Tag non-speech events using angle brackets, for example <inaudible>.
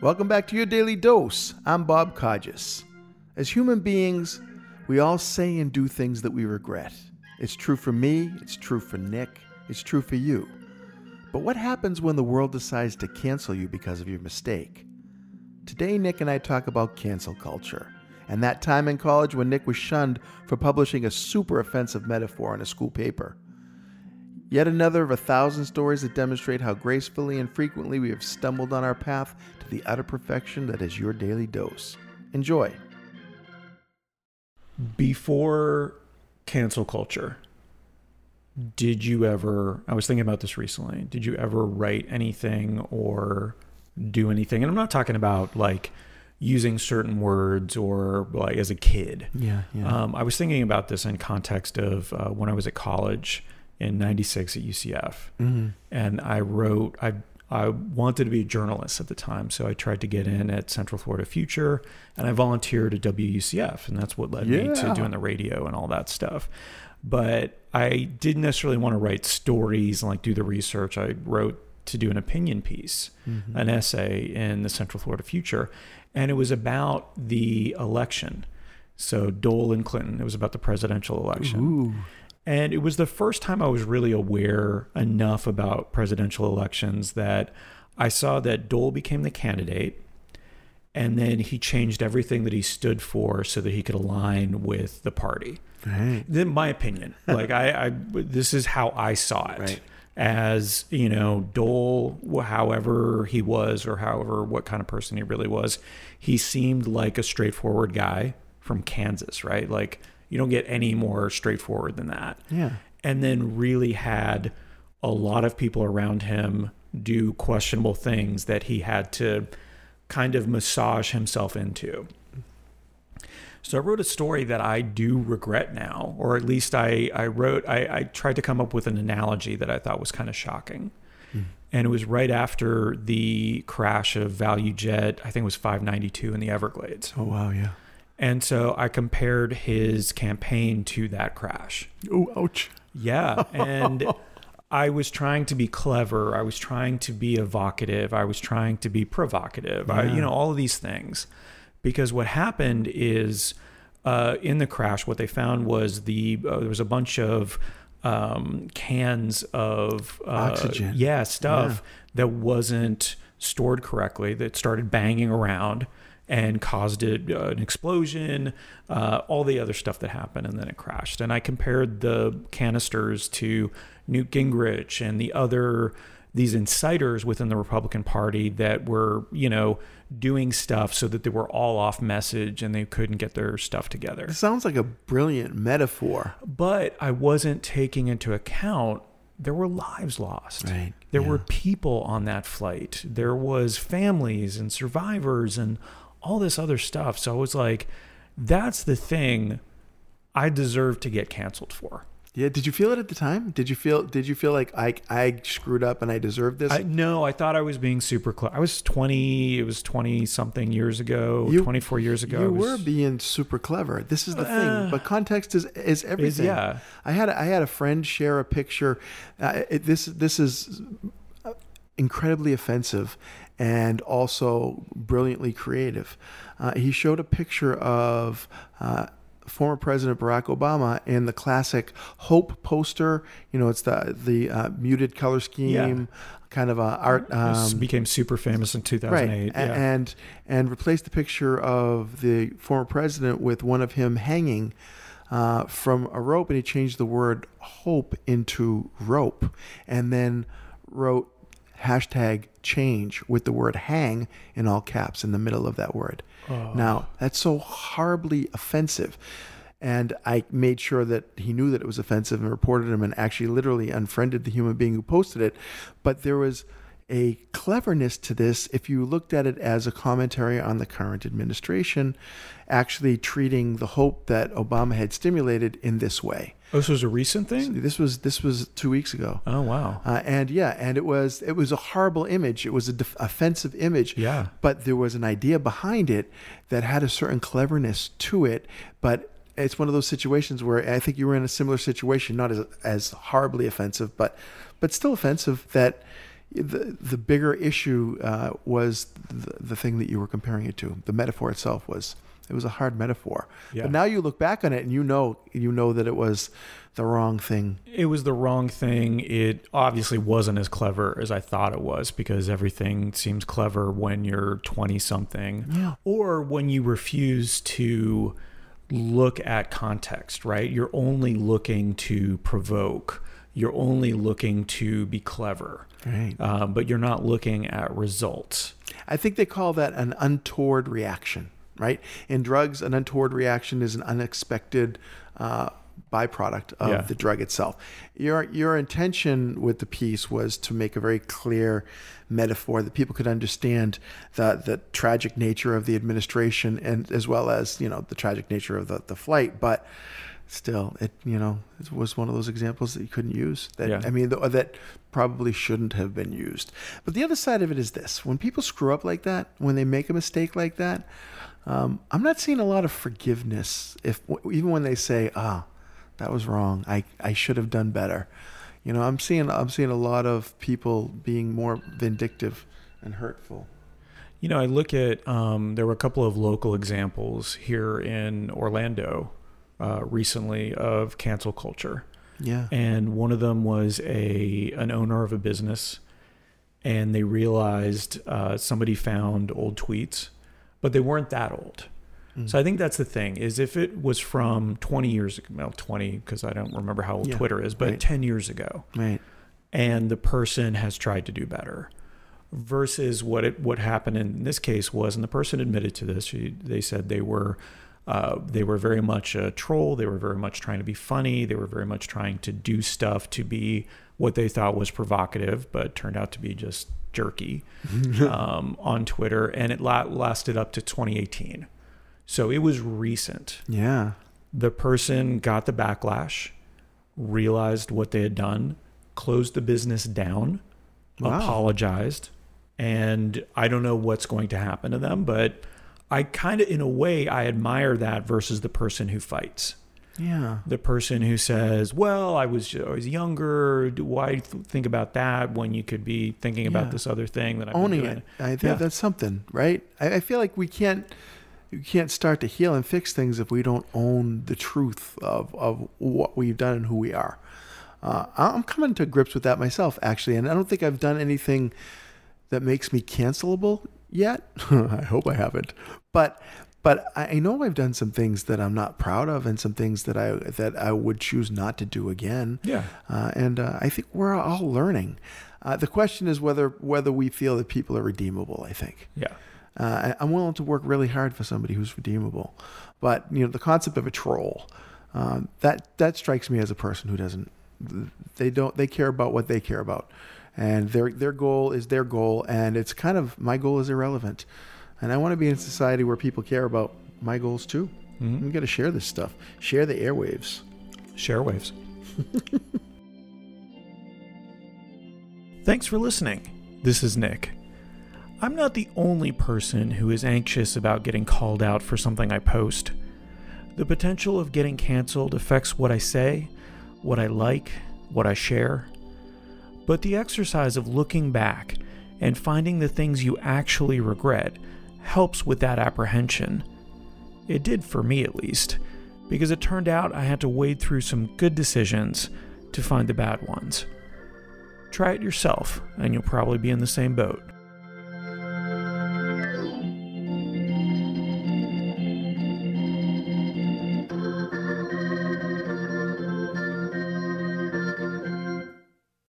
Welcome back to your daily dose. I'm Bob Codges. As human beings, we all say and do things that we regret. It's true for me, it's true for Nick, it's true for you. But what happens when the world decides to cancel you because of your mistake? Today, Nick and I talk about cancel culture and that time in college when Nick was shunned for publishing a super offensive metaphor in a school paper. Yet another of a thousand stories that demonstrate how gracefully and frequently we have stumbled on our path to the utter perfection that is your daily dose. Enjoy. Before cancel culture, did you ever, I was thinking about this recently, did you ever write anything or do anything? And I'm not talking about like using certain words or like as a kid. Yeah, yeah. Um, I was thinking about this in context of uh, when I was at college in 96 at UCF. Mm-hmm. And I wrote, I, I wanted to be a journalist at the time. So I tried to get in at Central Florida Future and I volunteered at WUCF. And that's what led me to doing the radio and all that stuff. But I didn't necessarily want to write stories and like do the research. I wrote to do an opinion piece, Mm-hmm. an essay in the Central Florida Future. And it was about the election. So Dole and Clinton, it was about the presidential election. Ooh. And it was the first time I was really aware enough about presidential elections that I saw that Dole became the candidate and then he changed everything that he stood for so that he could align with the party. Right. Then my opinion, <laughs> like I, I, this is how I saw it. Right. As you know, Dole, however he was, or however what kind of person he really was, he seemed like a straightforward guy from Kansas, right? Like you don't get any more straightforward than that Yeah. and then really had a lot of people around him do questionable things that he had to kind of massage himself into. So I wrote a story that I do regret now, or at least I, I wrote, I, I tried to come up with an analogy that I thought was kind of shocking. Hmm. And it was right after the crash of ValuJet, I think it was 592 in the Everglades. Oh, wow, yeah. And so I compared his campaign to that crash. Oh, ouch. Yeah. <laughs> And I was trying to be clever. I was trying to be evocative. I was trying to be provocative. I, you know, all of these things. Because what happened is uh, in the crash, what they found was the uh, there was a bunch of um, cans of uh, Oxygen. yeah, stuff that wasn't stored correctly that started banging around and caused it, uh, an explosion, uh, all the other stuff that happened, and then it crashed. And I compared the canisters to Newt Gingrich and the other these insiders within the Republican Party that were, you know, doing stuff so that they were all off message and they couldn't get their stuff together. It sounds like a brilliant metaphor. But I wasn't taking into account there were lives lost. Right, There yeah. were people on that flight. There was families and survivors and all this other stuff. So I was like, that's the thing I deserve to get canceled for. Yeah. Did you feel it at the time? Did you feel? Did you feel like I I screwed up and I deserved this? I, no, I thought I was being super clever. I was 20, it was 20 something years ago, You- 24 years ago. you was- were being super clever. This is the Uh, thing. But context is is everything. yeah. I had a, I had a friend share a picture. Uh, it, this this is incredibly offensive and also brilliantly creative. Uh, he showed a picture of. Uh, Former President Barack Obama in the classic Hope poster, you know, it's the the uh, muted color scheme, kind of a art. Um, became super famous in 2008. right yeah. and and replaced the picture of the former president with one of him hanging uh, from a rope and he changed the word hope into rope and then wrote hashtag change with the word hang in all caps in the middle of that word. Oh. Now that's so horribly offensive. And I made sure that he knew that it was offensive and reported him and actually literally unfriended the human being who posted it. But there was a cleverness to this if you looked at it as a commentary on the current administration actually treating the hope that Obama had stimulated in this way. oh, this was a recent thing? This was this was 2 weeks ago. Oh, wow. Uh, and yeah, and it was it was a horrible image. It was a def- offensive image. Yeah. But there was an idea behind it that had a certain cleverness to it. But it's one of those situations where I think you were in a similar situation, not as as horribly offensive, but but still offensive. That the the bigger issue uh, was the, the thing that you were comparing it to. The metaphor itself was it was a hard metaphor. Yeah. But now you look back on it and you know you know that it was the wrong thing. It was the wrong thing. It obviously wasn't as clever as I thought it was because everything seems clever when you're 20 something Yeah. or when you refuse to look at context, right? You're only looking to provoke, you're only looking to be clever, Right. um, but you're not looking at results. I think they call that an untoward reaction, right? In drugs, an untoward reaction is an unexpected uh, byproduct of Yeah. the drug itself. Your your intention with the piece was to make a very clear metaphor that people could understand the the tragic nature of the administration and as well as you know the tragic nature of the, the flight, but. Still, it you know it was one of those examples that you couldn't use. That Yeah. I mean, th- that probably shouldn't have been used. But the other side of it is this: when people screw up like that, when they make a mistake like that, um, I'm not seeing a lot of forgiveness. If even when they say, "Ah, that was wrong. I I should have done better," you know, I'm seeing I'm seeing a lot of people being more vindictive and hurtful. You know, I look at um, there were a couple of local examples here in Orlando uh, recently of cancel culture. Yeah. and one of them was a an owner of a business and they realized uh, somebody found old tweets but they weren't that old Mm. so i think that's the thing is if it was from 20 years ago well 20 because i don't remember how old Yeah, twitter is but right. 10 years ago Right. and the person has tried to do better versus what it what happened in this case was and the person admitted to this she, they said they were uh, they were very much a troll they were very much trying to be funny they were very much trying to do stuff to be what they thought was provocative but turned out to be just jerky <laughs> um, on twitter and it la- lasted up to 2018 so it was recent Yeah. the person got the backlash, realized what they had done, closed the business down, Wow. apologized, and I don't know what's going to happen to them, but I kind of, in a way, I admire that versus the person who fights. Yeah. The person who says, "Well, I was I was younger. Why th- think about that when you could be thinking Yeah. about this other thing that been Owning doing?" it. I think Yeah. that's something, right? I, I feel like we can't you can't start to heal and fix things if we don't own the truth of, of what we've done and who we are. Uh, I'm coming to grips with that myself, actually, and I don't think I've done anything that makes me cancelable yet. <laughs> I hope I haven't, but but I know I've done some things that I'm not proud of, and some things that I that I would choose not to do again. Yeah. Uh, and uh, I think we're all learning. Uh, the question is whether whether we feel that people are redeemable. I think Yeah. uh, I- I'm willing to work really hard for somebody who's redeemable, but you know the concept of a troll um, that that strikes me as a person who doesn't they don't they care about what they care about, and their their goal is their goal, and it's kind of my goal is irrelevant, and I want to be in a society where people care about my goals too. Mhm. We got to share this stuff, share the airwaves. Share waves. Thanks for listening. This is Nick. I'm not the only person who is anxious about getting called out for something I post. The potential of getting canceled affects what I say, what I like, what I share. But the exercise of looking back and finding the things you actually regret helps with that apprehension. It did for me, at least because it turned out I had to wade through some good decisions to find the bad ones. Try it yourself, and you'll probably be in the same boat.